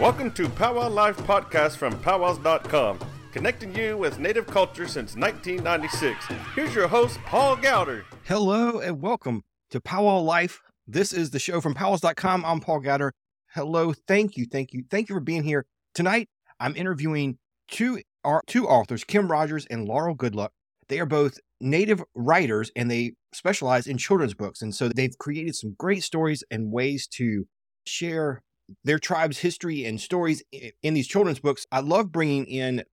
Welcome to Powwow Life Podcast from powwows.com, connecting you with Native culture since 1996. Here's your host, Paul Gowder. Hello and welcome to Powwow Life. This is the show from powwows.com. I'm Paul Gowder. Hello, thank you, thank you, thank you for being here. Tonight, I'm interviewing two, uh, two authors, Kim Rogers and Laurel Goodluck. They are both native writers and they specialize in children's books. And so they've created some great stories and ways to share their tribe's history and stories in these children's books. I love bringing in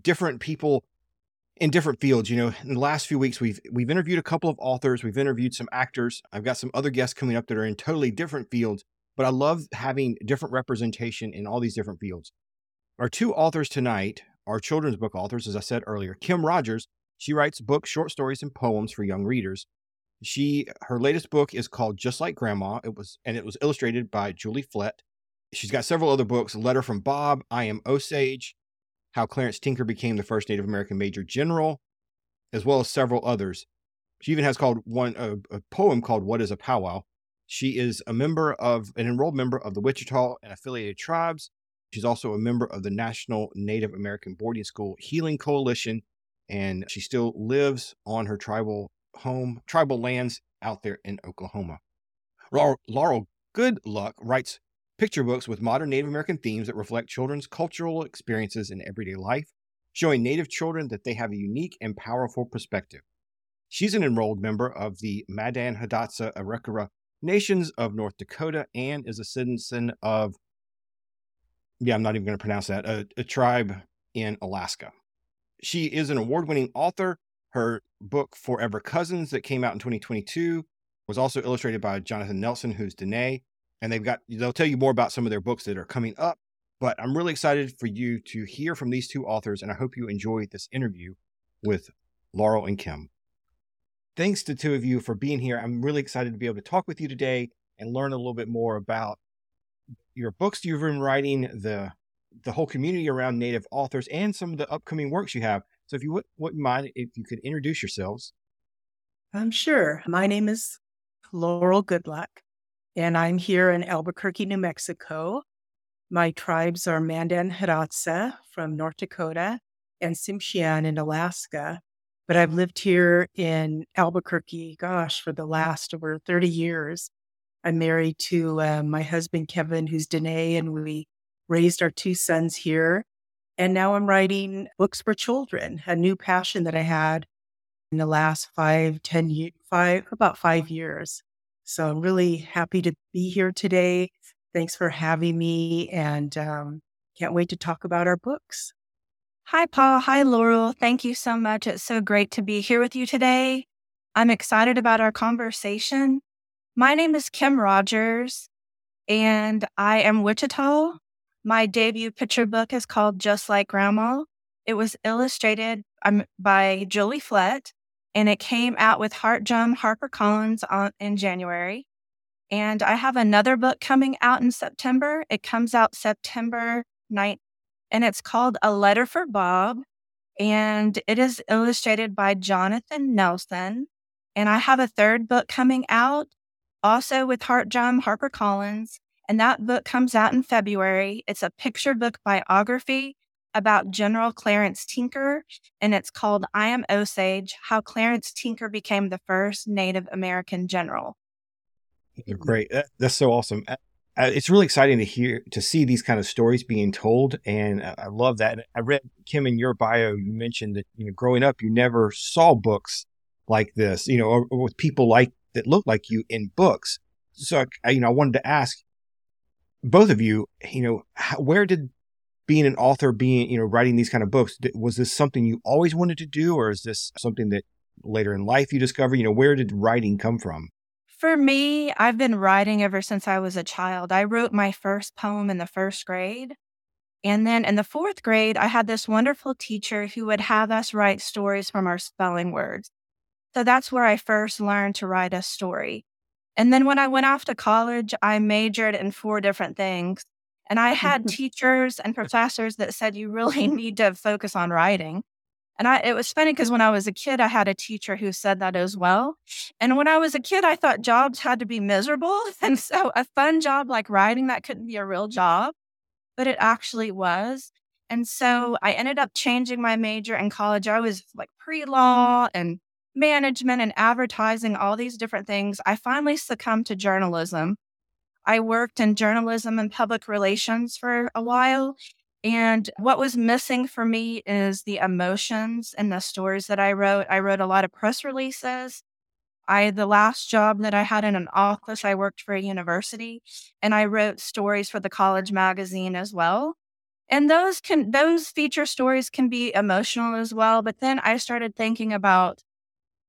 different people in different fields. You know, in the last few weeks, we've we've interviewed a couple of authors, we've interviewed some actors. I've got some other guests coming up that are in totally different fields, but I love having different representation in all these different fields. Our two authors tonight are children's book authors, as I said earlier. Kim Rogers, she writes books, short stories, and poems for young readers. She her latest book is called Just Like Grandma. It was and it was illustrated by Julie Flett. She's got several other books: Letter from Bob, I Am Osage, How Clarence Tinker Became the First Native American Major General, as well as several others. She even has called one a, a poem called What is a Powwow. She is a member of an enrolled member of the Wichita and affiliated tribes. She's also a member of the National Native American Boarding School Healing Coalition, and she still lives on her tribal home, tribal lands out there in Oklahoma. Laurel, Goodluck writes picture books with modern Native American themes that reflect children's cultural experiences in everyday life, showing Native children that they have a unique and powerful perspective. She's an enrolled member of the Mandan Hidatsa Arikara Nations of North Dakota and is a citizen of, yeah, I'm not even going to pronounce that, a, a tribe in Alaska. She is an award winning author her book Forever Cousins that came out in 2022 was also illustrated by Jonathan Nelson, who's Dene. And they've got they'll tell you more about some of their books that are coming up. But I'm really excited for you to hear from these two authors, and I hope you enjoy this interview with Laurel and Kim. Thanks to two of you for being here. I'm really excited to be able to talk with you today and learn a little bit more about your books you've been writing, the the whole community around Native authors, and some of the upcoming works you have. So if you would, wouldn't mind, if you could introduce yourselves. I'm sure. My name is Laurel Goodluck, and I'm here in Albuquerque, New Mexico. My tribes are Mandan Hidatsa from North Dakota and Tsimshian in Alaska. But I've lived here in Albuquerque, gosh, for the last over 30 years. I'm married to uh, my husband, Kevin, who's Dene, and we raised our two sons here. And now I'm writing books for children, a new passion that I had in the last five, ten years, five, about five years. So I'm really happy to be here today. Thanks for having me and um, can't wait to talk about our books. Hi, Paul. Hi, Laurel. Thank you so much. It's so great to be here with you today. I'm excited about our conversation. My name is Kim Rogers, and I am Wichita my debut picture book is called Just Like Grandma. It was illustrated um, by Julie Flett, and it came out with HeartDrum HarperCollins on, in January. And I have another book coming out in September. It comes out September 9th, and it's called A Letter for Bob. And it is illustrated by Jonathan Nelson. And I have a third book coming out also with HeartDrum HarperCollins. And that book comes out in February. It's a picture book biography about General Clarence Tinker, and it's called I Am Osage How Clarence Tinker Became the First Native American General. Great. That's so awesome. It's really exciting to hear, to see these kind of stories being told. And I love that. I read, Kim, in your bio, you mentioned that, you know, growing up, you never saw books like this, you know, or, or with people like that look like you in books. So, I, you know, I wanted to ask, both of you, you know, how, where did being an author, being, you know, writing these kind of books, was this something you always wanted to do, or is this something that later in life you discover? You know, where did writing come from? For me, I've been writing ever since I was a child. I wrote my first poem in the first grade. And then in the fourth grade, I had this wonderful teacher who would have us write stories from our spelling words. So that's where I first learned to write a story. And then when I went off to college, I majored in four different things. And I had teachers and professors that said, you really need to focus on writing. And I, it was funny because when I was a kid, I had a teacher who said that as well. And when I was a kid, I thought jobs had to be miserable. And so a fun job like writing, that couldn't be a real job, but it actually was. And so I ended up changing my major in college. I was like pre law and management and advertising, all these different things. I finally succumbed to journalism. I worked in journalism and public relations for a while. And what was missing for me is the emotions and the stories that I wrote. I wrote a lot of press releases. I the last job that I had in an office, I worked for a university and I wrote stories for the college magazine as well. And those can those feature stories can be emotional as well, but then I started thinking about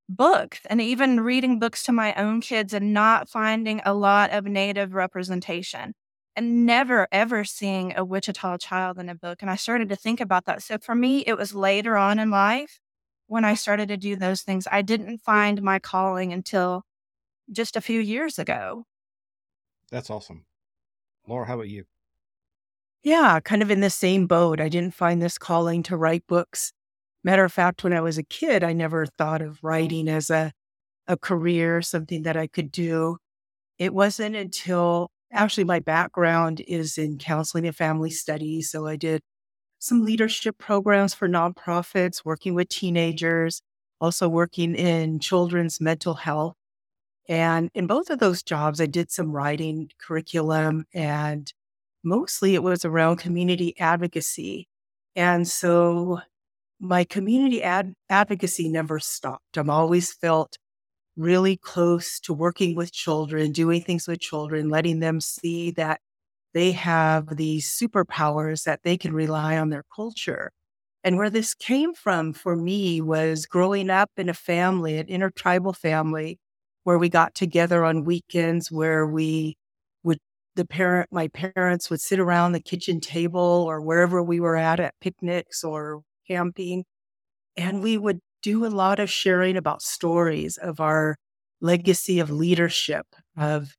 books and even reading books to my own kids and not finding a lot of native representation and never ever seeing a Wichita child in a book. And I started to think about that. So for me, it was later on in life when I started to do those things. I didn't find my calling until just a few years ago. That's awesome. Laura, how about you? Yeah, kind of in the same boat. I didn't find this calling to write books. Matter of fact, when I was a kid, I never thought of writing as a, a career, something that I could do. It wasn't until actually my background is in counseling and family studies. So I did some leadership programs for nonprofits, working with teenagers, also working in children's mental health. And in both of those jobs, I did some writing curriculum and mostly it was around community advocacy. And so my community ad- advocacy never stopped. I'm always felt really close to working with children, doing things with children, letting them see that they have these superpowers that they can rely on their culture. And where this came from for me was growing up in a family, an intertribal family, where we got together on weekends, where we would, the parent, my parents would sit around the kitchen table or wherever we were at, at picnics or camping. And we would do a lot of sharing about stories of our legacy of leadership, of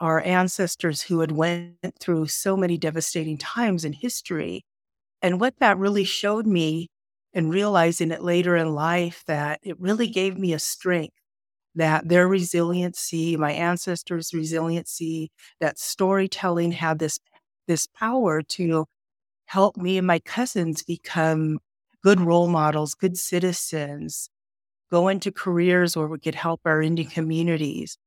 our ancestors who had went through so many devastating times in history. And what that really showed me and realizing it later in life that it really gave me a strength that their resiliency, my ancestors' resiliency, that storytelling had this this power to help me and my cousins become good role models, good citizens, go into careers where we could help our Indian communities.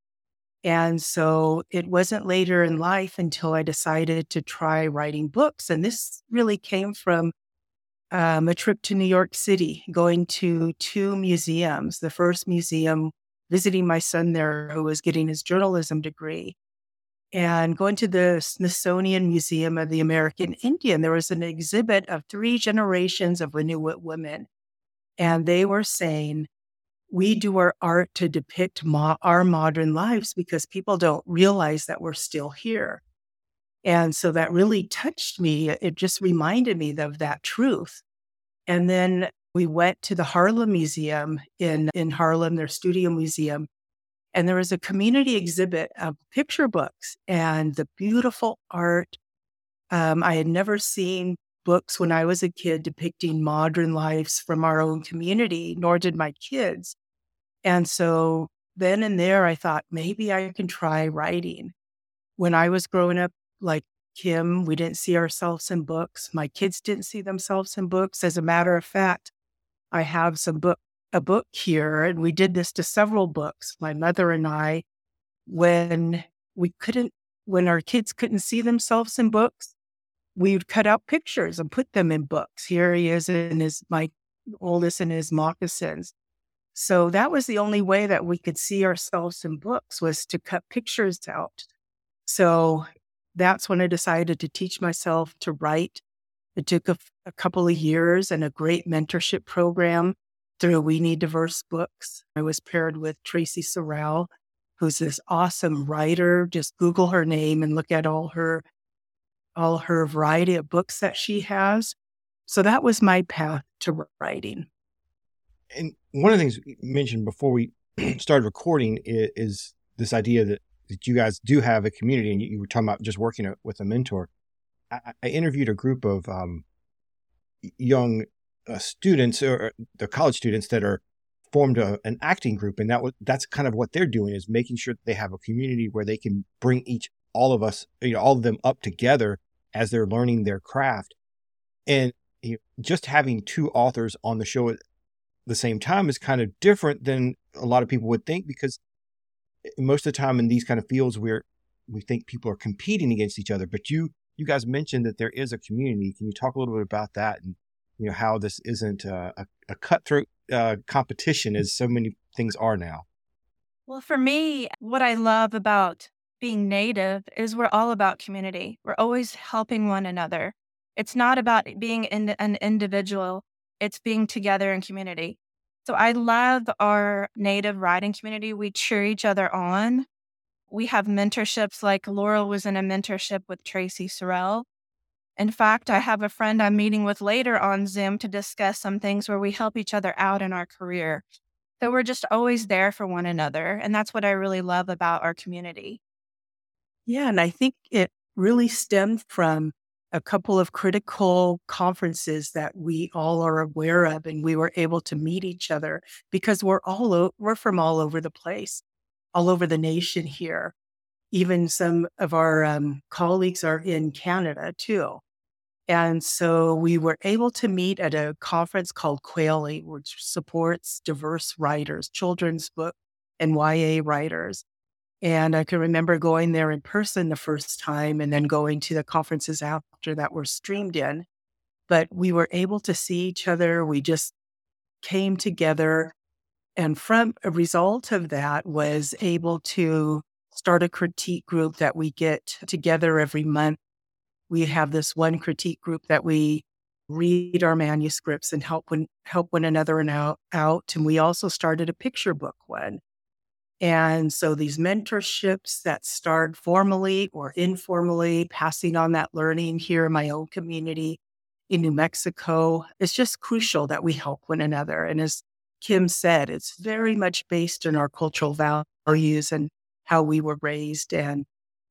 And so it wasn't later in life until I decided to try writing books. And this really came from um, a trip to New York City, going to two museums. The first museum, visiting my son there, who was getting his journalism degree and going to the Smithsonian Museum of the American Indian, there was an exhibit of three generations of Inuit women. And they were saying, we do our art to depict mo- our modern lives because people don't realize that we're still here. And so that really touched me. It just reminded me of that truth. And then we went to the Harlem Museum in, in Harlem, their studio museum, and there was a community exhibit of picture books and the beautiful art. Um, I had never seen books when I was a kid depicting modern lives from our own community, nor did my kids. And so then and there, I thought maybe I can try writing. When I was growing up, like Kim, we didn't see ourselves in books. My kids didn't see themselves in books. As a matter of fact, I have some book a book here, and we did this to several books, my mother and I, when we couldn't, when our kids couldn't see themselves in books, we would cut out pictures and put them in books. Here he is in his, my oldest in his moccasins. So that was the only way that we could see ourselves in books was to cut pictures out. So that's when I decided to teach myself to write. It took a, a couple of years and a great mentorship program through We Need Diverse Books. I was paired with Traci Sorell, who's this awesome writer. Just Google her name and look at all her all her variety of books that she has. So that was my path to writing. And one of the things mentioned before we started recording is, is, this idea that, that you guys do have a community and you, you were talking about just working with a mentor. I, I interviewed a group of um, young uh, students or the college students that are formed a, an acting group, and that that's kind of what they're doing is making sure that they have a community where they can bring each all of us, you know, all of them up together as they're learning their craft, and you know, just having two authors on the show at the same time is kind of different than a lot of people would think because most of the time in these kind of fields where we think people are competing against each other, but you you guys mentioned that there is a community. Can you talk a little bit about that and you know how this isn't a, a, a cutthroat uh, competition as so many things are now? Well, for me, what I love about being native is we're all about community. We're always helping one another. It's not about being in, an individual, it's being together in community. So I love our native riding community. We cheer each other on. We have mentorships like Laurel was in a mentorship with Traci Sorell. In fact, I have a friend I'm meeting with later on Zoom to discuss some things where we help each other out in our career. So we're just always there for one another. And that's what I really love about our community. Yeah. And I think it really stemmed from a couple of critical conferences that we all are aware of and we were able to meet each other because we're all we're from all over the place all over the nation here even some of our um, colleagues are in canada too and so we were able to meet at a conference called Kweli, which supports diverse writers children's book and ya writers and I can remember going there in person the first time and then going to the conferences after that were streamed in. But we were able to see each other. We just came together. And from a result of that was able to start a critique group that we get together every month. We have this one critique group that we read our manuscripts and help one, help one another and out, out. And we also started a picture book one and so these mentorships that start formally or informally, passing on that learning here in my own community in New Mexico, it's just crucial that we help one another. And as Kim said, it's very much based on our cultural values and how we were raised. And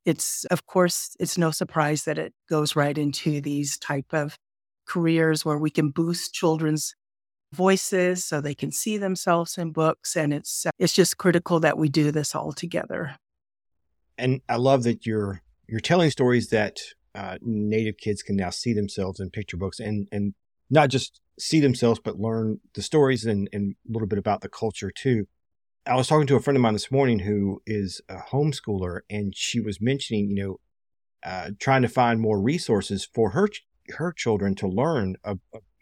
it's, of course, it's no surprise that it goes right into these type of careers where we can boost children's voices so they can see themselves in books and it's it's just critical that we do this all together. And i love that you're you're telling stories that uh, native kids can now see themselves in picture books and and not just see themselves but learn the stories and, and a little bit about the culture too i was talking to a friend of mine this morning who is a homeschooler and she was mentioning you know uh, trying to find more resources for her her children to learn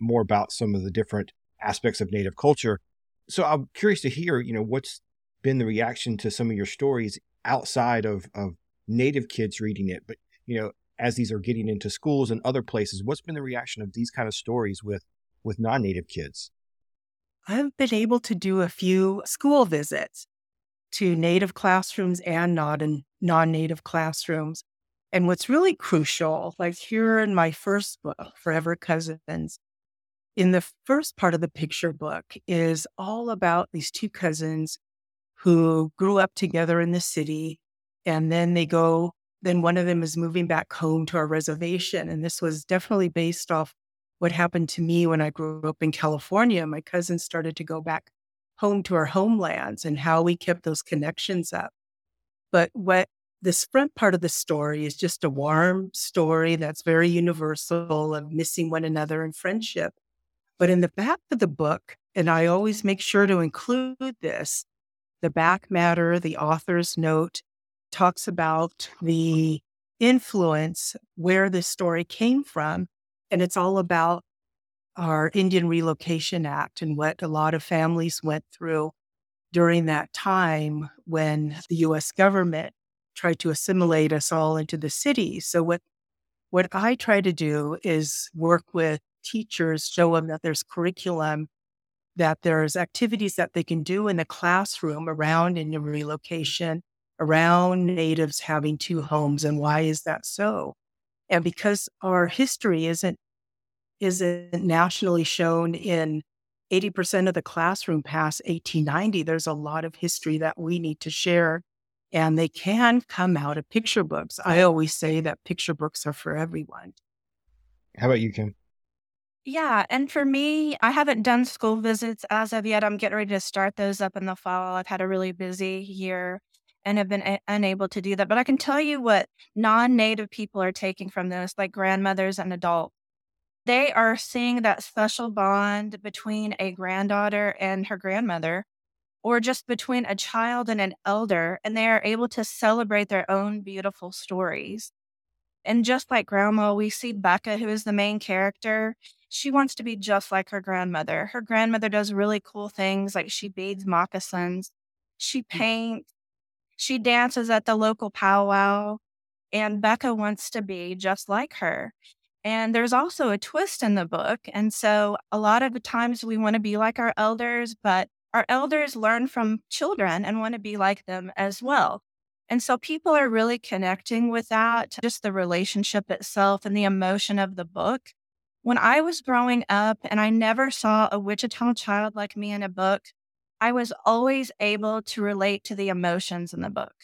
more about some of the different aspects of Native culture. So I'm curious to hear, you know, what's been the reaction to some of your stories outside of, of Native kids reading it, but you know, as these are getting into schools and other places, what's been the reaction of these kind of stories with with non-Native kids? I've been able to do a few school visits to Native classrooms and not in non-Native classrooms. And what's really crucial, like here in my first book, Forever Cousins, in the first part of the picture book is all about these two cousins who grew up together in the city and then they go then one of them is moving back home to our reservation and this was definitely based off what happened to me when i grew up in california my cousins started to go back home to our homelands and how we kept those connections up but what this front part of the story is just a warm story that's very universal of missing one another and friendship but in the back of the book, and I always make sure to include this, the back matter, the author's note talks about the influence where this story came from. And it's all about our Indian Relocation Act and what a lot of families went through during that time when the US government tried to assimilate us all into the city. So what what I try to do is work with teachers, show them that there's curriculum, that there's activities that they can do in the classroom around Indian relocation, around natives having two homes, and why is that so? And because our history isn't isn't nationally shown in 80% of the classroom past 1890, there's a lot of history that we need to share. And they can come out of picture books. I always say that picture books are for everyone. How about you, Kim? Yeah. And for me, I haven't done school visits as of yet. I'm getting ready to start those up in the fall. I've had a really busy year and have been a- unable to do that. But I can tell you what non native people are taking from this, like grandmothers and adults. They are seeing that special bond between a granddaughter and her grandmother, or just between a child and an elder, and they are able to celebrate their own beautiful stories. And just like grandma, we see Becca, who is the main character. She wants to be just like her grandmother. Her grandmother does really cool things like she beads moccasins, she mm. paints, she dances at the local powwow, and Becca wants to be just like her. And there's also a twist in the book. And so a lot of the times we want to be like our elders, but our elders learn from children and want to be like them as well. And so people are really connecting with that, just the relationship itself and the emotion of the book. When I was growing up and I never saw a Wichita child like me in a book, I was always able to relate to the emotions in the book.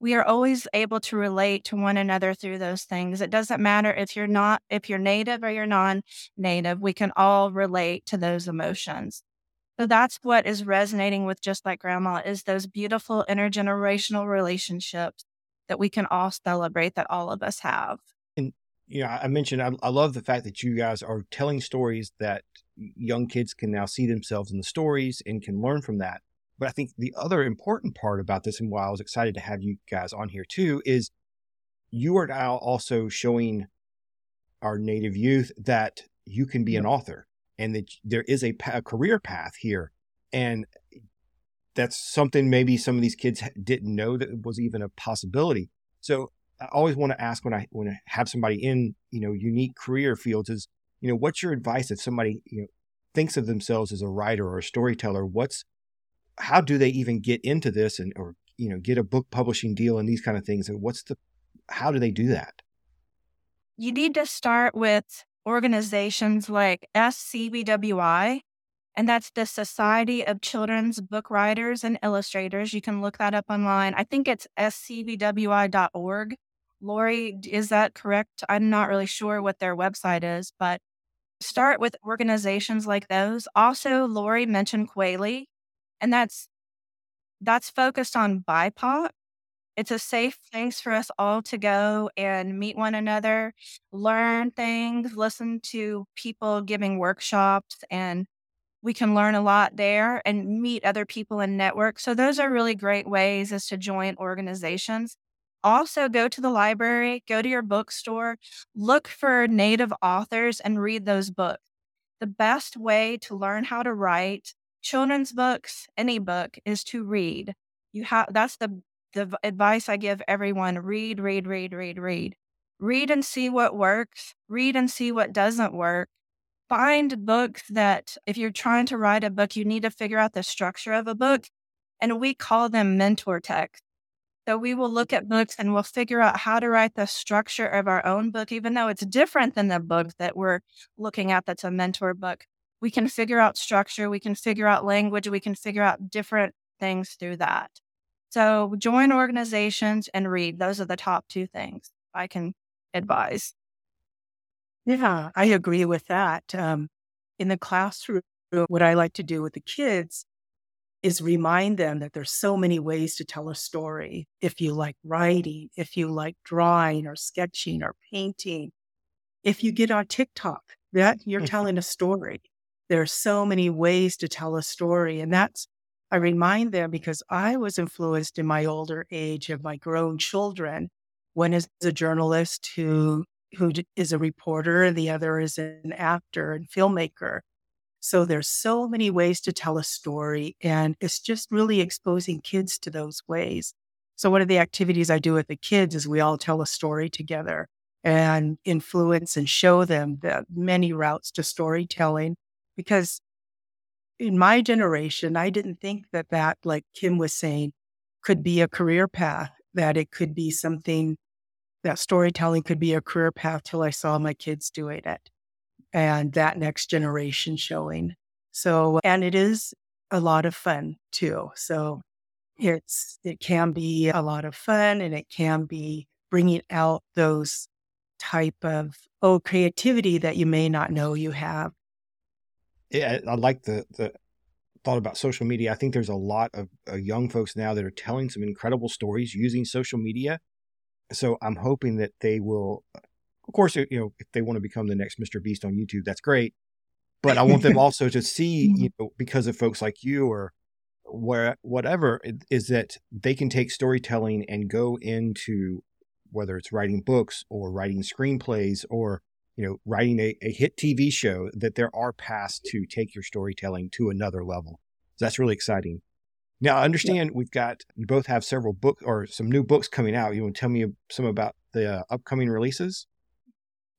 We are always able to relate to one another through those things. It doesn't matter if you're not, if you're native or you're non native, we can all relate to those emotions. So that's what is resonating with Just Like Grandma is those beautiful intergenerational relationships that we can all celebrate that all of us have. And yeah, I mentioned I, I love the fact that you guys are telling stories that young kids can now see themselves in the stories and can learn from that. But I think the other important part about this, and why I was excited to have you guys on here too, is you are now also showing our native youth that you can be an author and that there is a, a career path here. And that's something maybe some of these kids didn't know that was even a possibility. So I always want to ask when I when I have somebody in you know unique career fields is you know what's your advice if somebody you know thinks of themselves as a writer or a storyteller what's how do they even get into this and or you know get a book publishing deal and these kind of things and what's the how do they do that you need to start with organizations like SCBWI, and that's the Society of Children's Book Writers and Illustrators. You can look that up online. I think it's scbwi.org. Lori, is that correct? I'm not really sure what their website is, but start with organizations like those. Also, Lori mentioned Kweli, and that's that's focused on BIPOC it's a safe place for us all to go and meet one another, learn things, listen to people giving workshops, and we can learn a lot there and meet other people and network. So those are really great ways as to join organizations. Also, go to the library, go to your bookstore, look for native authors and read those books. The best way to learn how to write children's books, any book, is to read. You have that's the the advice I give everyone read, read, read, read, read. Read and see what works, read and see what doesn't work. Find books that, if you're trying to write a book, you need to figure out the structure of a book. And we call them mentor texts. So we will look at books and we'll figure out how to write the structure of our own book, even though it's different than the book that we're looking at that's a mentor book. We can figure out structure, we can figure out language, we can figure out different things through that. So join organizations and read. Those are the top two things I can advise. Yeah, I agree with that. Um, in the classroom, what I like to do with the kids is remind them that there's so many ways to tell a story. If you like writing, if you like drawing or sketching or painting, if you get on TikTok, that you're telling a story. There are so many ways to tell a story. And that's I remind them because I was influenced in my older age of my grown children. One is a journalist who who is a reporter, and the other is an actor and filmmaker. So there's so many ways to tell a story, and it's just really exposing kids to those ways. So one of the activities I do with the kids is we all tell a story together and influence and show them the many routes to storytelling because in my generation, I didn't think that that, like Kim was saying, could be a career path, that it could be something that storytelling could be a career path till I saw my kids doing it and that next generation showing. So, and it is a lot of fun too. So it's, it can be a lot of fun and it can be bringing out those type of oh creativity that you may not know you have. Yeah, I like the the thought about social media. I think there's a lot of uh, young folks now that are telling some incredible stories using social media. So I'm hoping that they will, of course, you know, if they want to become the next Mr. Beast on YouTube, that's great. But I want them also to see, you know, because of folks like you or where whatever, is that they can take storytelling and go into whether it's writing books or writing screenplays or you know writing a, a hit tv show that there are paths to take your storytelling to another level so that's really exciting now i understand yeah. we've got you both have several books or some new books coming out you want to tell me some about the uh, upcoming releases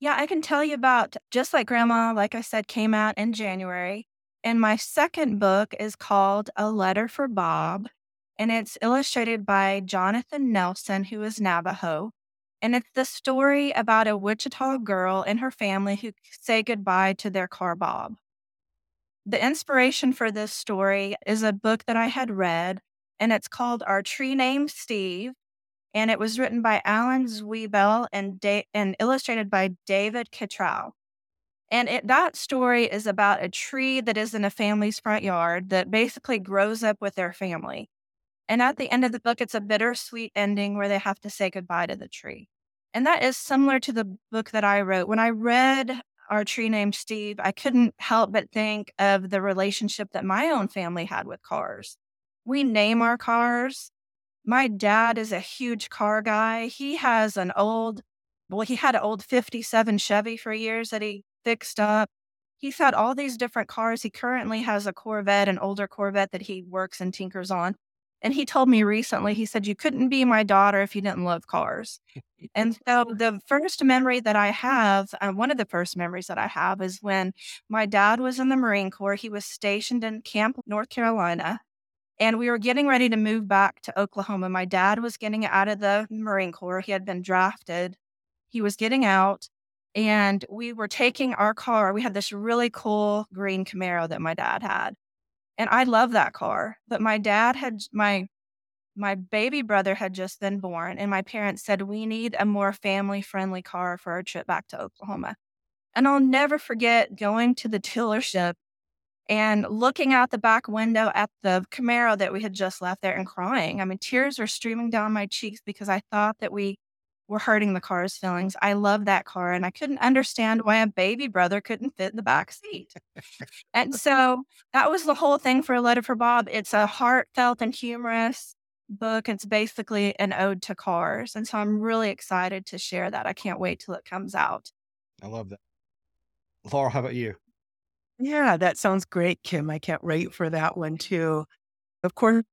yeah i can tell you about just like grandma like i said came out in january and my second book is called a letter for bob and it's illustrated by jonathan nelson who is navajo and it's the story about a Wichita girl and her family who say goodbye to their car Bob. The inspiration for this story is a book that I had read, and it's called Our Tree Named Steve. And it was written by Alan Zweibel and, da- and illustrated by David Catrow. And it, that story is about a tree that is in a family's front yard that basically grows up with their family. And at the end of the book, it's a bittersweet ending where they have to say goodbye to the tree. And that is similar to the book that I wrote. When I read Our Tree Named Steve, I couldn't help but think of the relationship that my own family had with cars. We name our cars. My dad is a huge car guy. He has an old, well, he had an old 57 Chevy for years that he fixed up. He's had all these different cars. He currently has a Corvette, an older Corvette that he works and tinkers on. And he told me recently, he said, You couldn't be my daughter if you didn't love cars. and so the first memory that I have, uh, one of the first memories that I have is when my dad was in the Marine Corps. He was stationed in Camp, North Carolina. And we were getting ready to move back to Oklahoma. My dad was getting out of the Marine Corps. He had been drafted. He was getting out. And we were taking our car. We had this really cool green Camaro that my dad had and I love that car. But my dad had my my baby brother had just been born, and my parents said we need a more family friendly car for our trip back to Oklahoma. And I'll never forget going to the dealership and looking out the back window at the Camaro that we had just left there and crying. I mean, tears were streaming down my cheeks because I thought that we were hurting the car's feelings. I love that car and I couldn't understand why a baby brother couldn't fit in the back seat. and so that was the whole thing for A Letter for Bob. It's a heartfelt and humorous book. It's basically an ode to cars. And so I'm really excited to share that. I can't wait till it comes out. I love that. Laura, how about you? Yeah, that sounds great, Kim. I can't wait for that one too. Of course,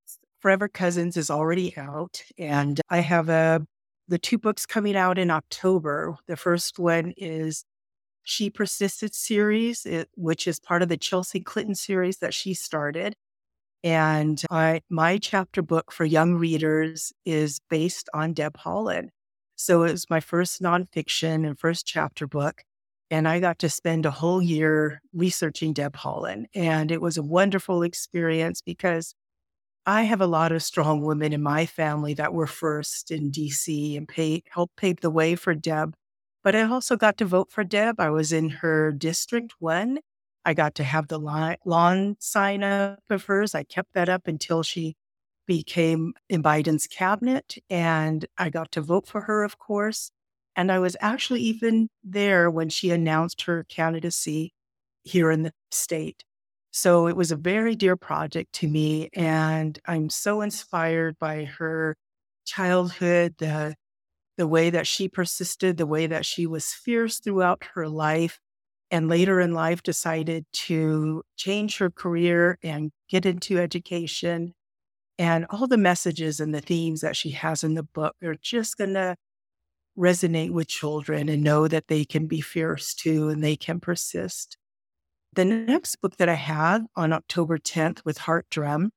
Forever Cousins is already out, and I have a the two books coming out in October. The first one is She Persisted series, it, which is part of the Chelsea Clinton series that she started. And I, my chapter book for young readers is based on Deb Haaland. So it was my first nonfiction and first chapter book. And I got to spend a whole year researching Deb Haaland. And it was a wonderful experience because I have a lot of strong women in my family that were first in DC and pay, helped pave the way for Deb. But I also got to vote for Deb. I was in her district one. I got to have the lawn sign up of hers. I kept that up until she became in Biden's cabinet. And I got to vote for her, of course. And I was actually even there when she announced her candidacy here in the state. So it was a very dear project to me. And I'm so inspired by her childhood, the, the way that she persisted, the way that she was fierce throughout her life. And later in life, decided to change her career and get into education. And all the messages and the themes that she has in the book are just going to resonate with children and know that they can be fierce too and they can persist. The next book that I have on October 10th with Heart Drum,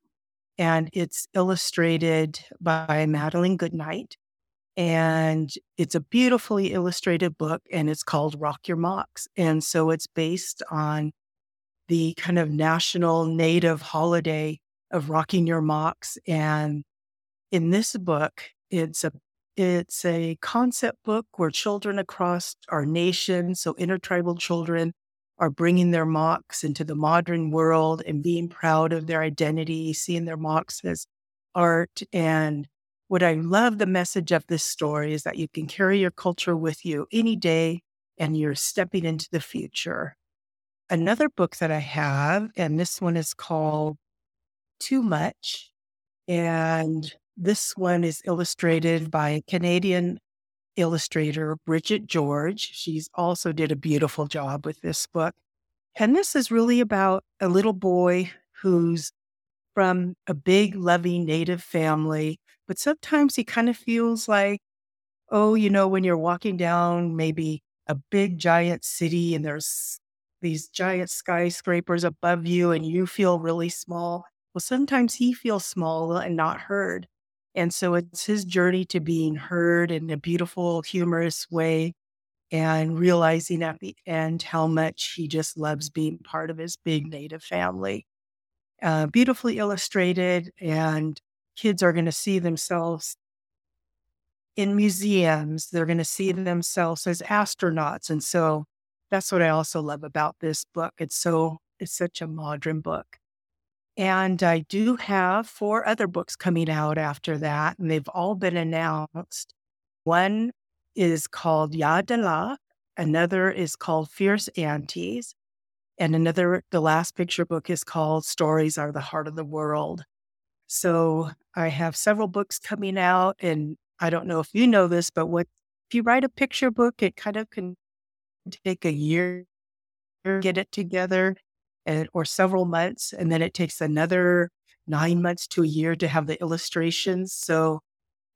and it's illustrated by Madelyn Goodnight. And it's a beautifully illustrated book, and it's called Rock Your Mocks. And so it's based on the kind of national native holiday of rocking your mocks. And in this book, it's a It's a concept book where children across our nation, so intertribal children, are bringing their mocks into the modern world and being proud of their identity, seeing their mocks as art. And what I love the message of this story is that you can carry your culture with you any day and you're stepping into the future. Another book that I have, and this one is called Too Much. And this one is illustrated by Canadian illustrator, Bridget George. She's also did a beautiful job with this book. And this is really about a little boy who's from a big, loving native family, but sometimes he kind of feels like, oh, you know, when you're walking down maybe a big, giant city and there's these giant skyscrapers above you and you feel really small. Well, sometimes he feels small and not heard. And so it's his journey to being heard in a beautiful, humorous way and realizing at the end how much he just loves being part of his big native family. Uh, beautifully illustrated, and kids are going to see themselves in museums. They're going to see themselves as astronauts. And so that's what I also love about this book. It's so, it's such a modern book. And I do have four other books coming out after that, and they've all been announced. One is called Yadala, another is called Fierce Aunties, and another, the last picture book is called Stories Are the Heart of the World. So I have several books coming out, and I don't know if you know this, but what if you write a picture book, it kind of can take a year to get it together and, or several months. And then it takes another nine months to a year to have the illustrations. So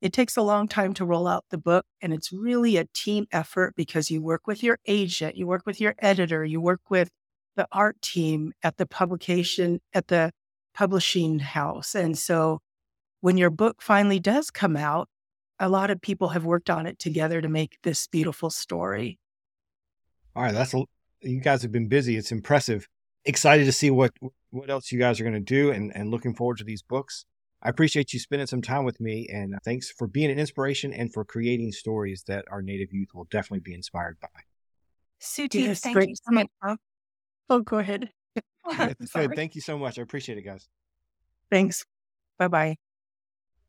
it takes a long time to roll out the book. And it's really a team effort because you work with your agent, you work with your editor, you work with the art team at the publication, at the publishing house. And so when your book finally does come out, a lot of people have worked on it together to make this beautiful story. All right, that's you guys have been busy. It's impressive excited to see what what else you guys are going to do and, and looking forward to these books. I appreciate you spending some time with me and thanks for being an inspiration and for creating stories that our Native youth will definitely be inspired by. Suti, yes, thank great. you so much. Oh, go ahead. Thank you so much. I appreciate it, guys. Thanks. Bye bye.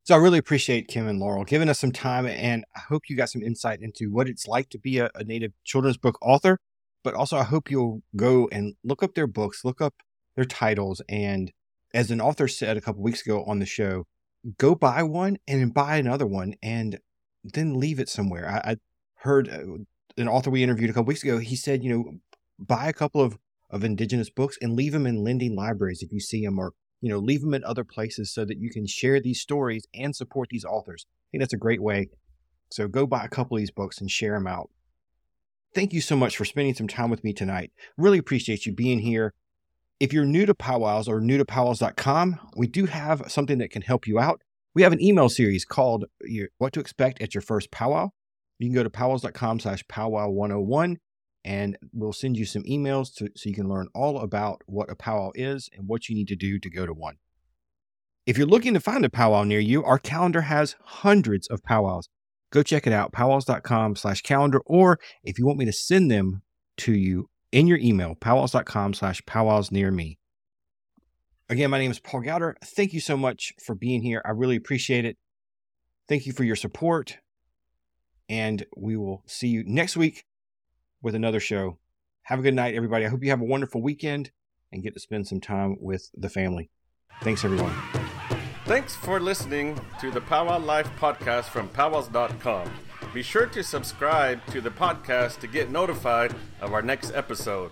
So I really appreciate Kim and Laurel giving us some time, and I hope you got some insight into what it's like to be a, a Native children's book author but also I hope you'll go and look up their books, look up their titles, and as an author said a couple weeks ago on the show, go buy one and buy another one and then leave it somewhere. I, I heard uh, an author we interviewed a couple weeks ago. He said, you know, buy a couple of of indigenous books and leave them in lending libraries if you see them, or you know, leave them in other places so that you can share these stories and support these authors. I think that's a great way. So go buy a couple of these books and share them out. Thank you so much for spending some time with me tonight. Really appreciate you being here. If you're new to powwows or new to powwows.com, we do have something that can help you out. We have an email series called What to Expect at Your First Powwow. You can go to powwows.com slash powwow 101 and we'll send you some emails to, so you can learn all about what a powwow is and what you need to do to go to one. If you're looking to find a powwow near you, our calendar has hundreds of powwows go check it out, powwows.com slash calendar. Or if you want me to send them to you in your email, powwows.com slash powwows near me. Again, my name is Paul Gowder. Thank you so much for being here. I really appreciate it. Thank you for your support. And we will see you next week with another show. Have a good night, everybody. I hope you have a wonderful weekend and get to spend some time with the family. Thanks, everyone. Thanks for listening to the Powwow Life podcast from powwows.com. Be sure to subscribe to the podcast to get notified of our next episode.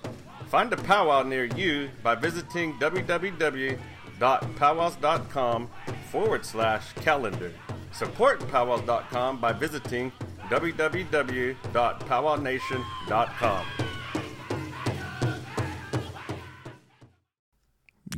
Find a powwow near you by visiting www.powwows.com forward slash calendar. Support powwows.com by visiting www.powwownation.com.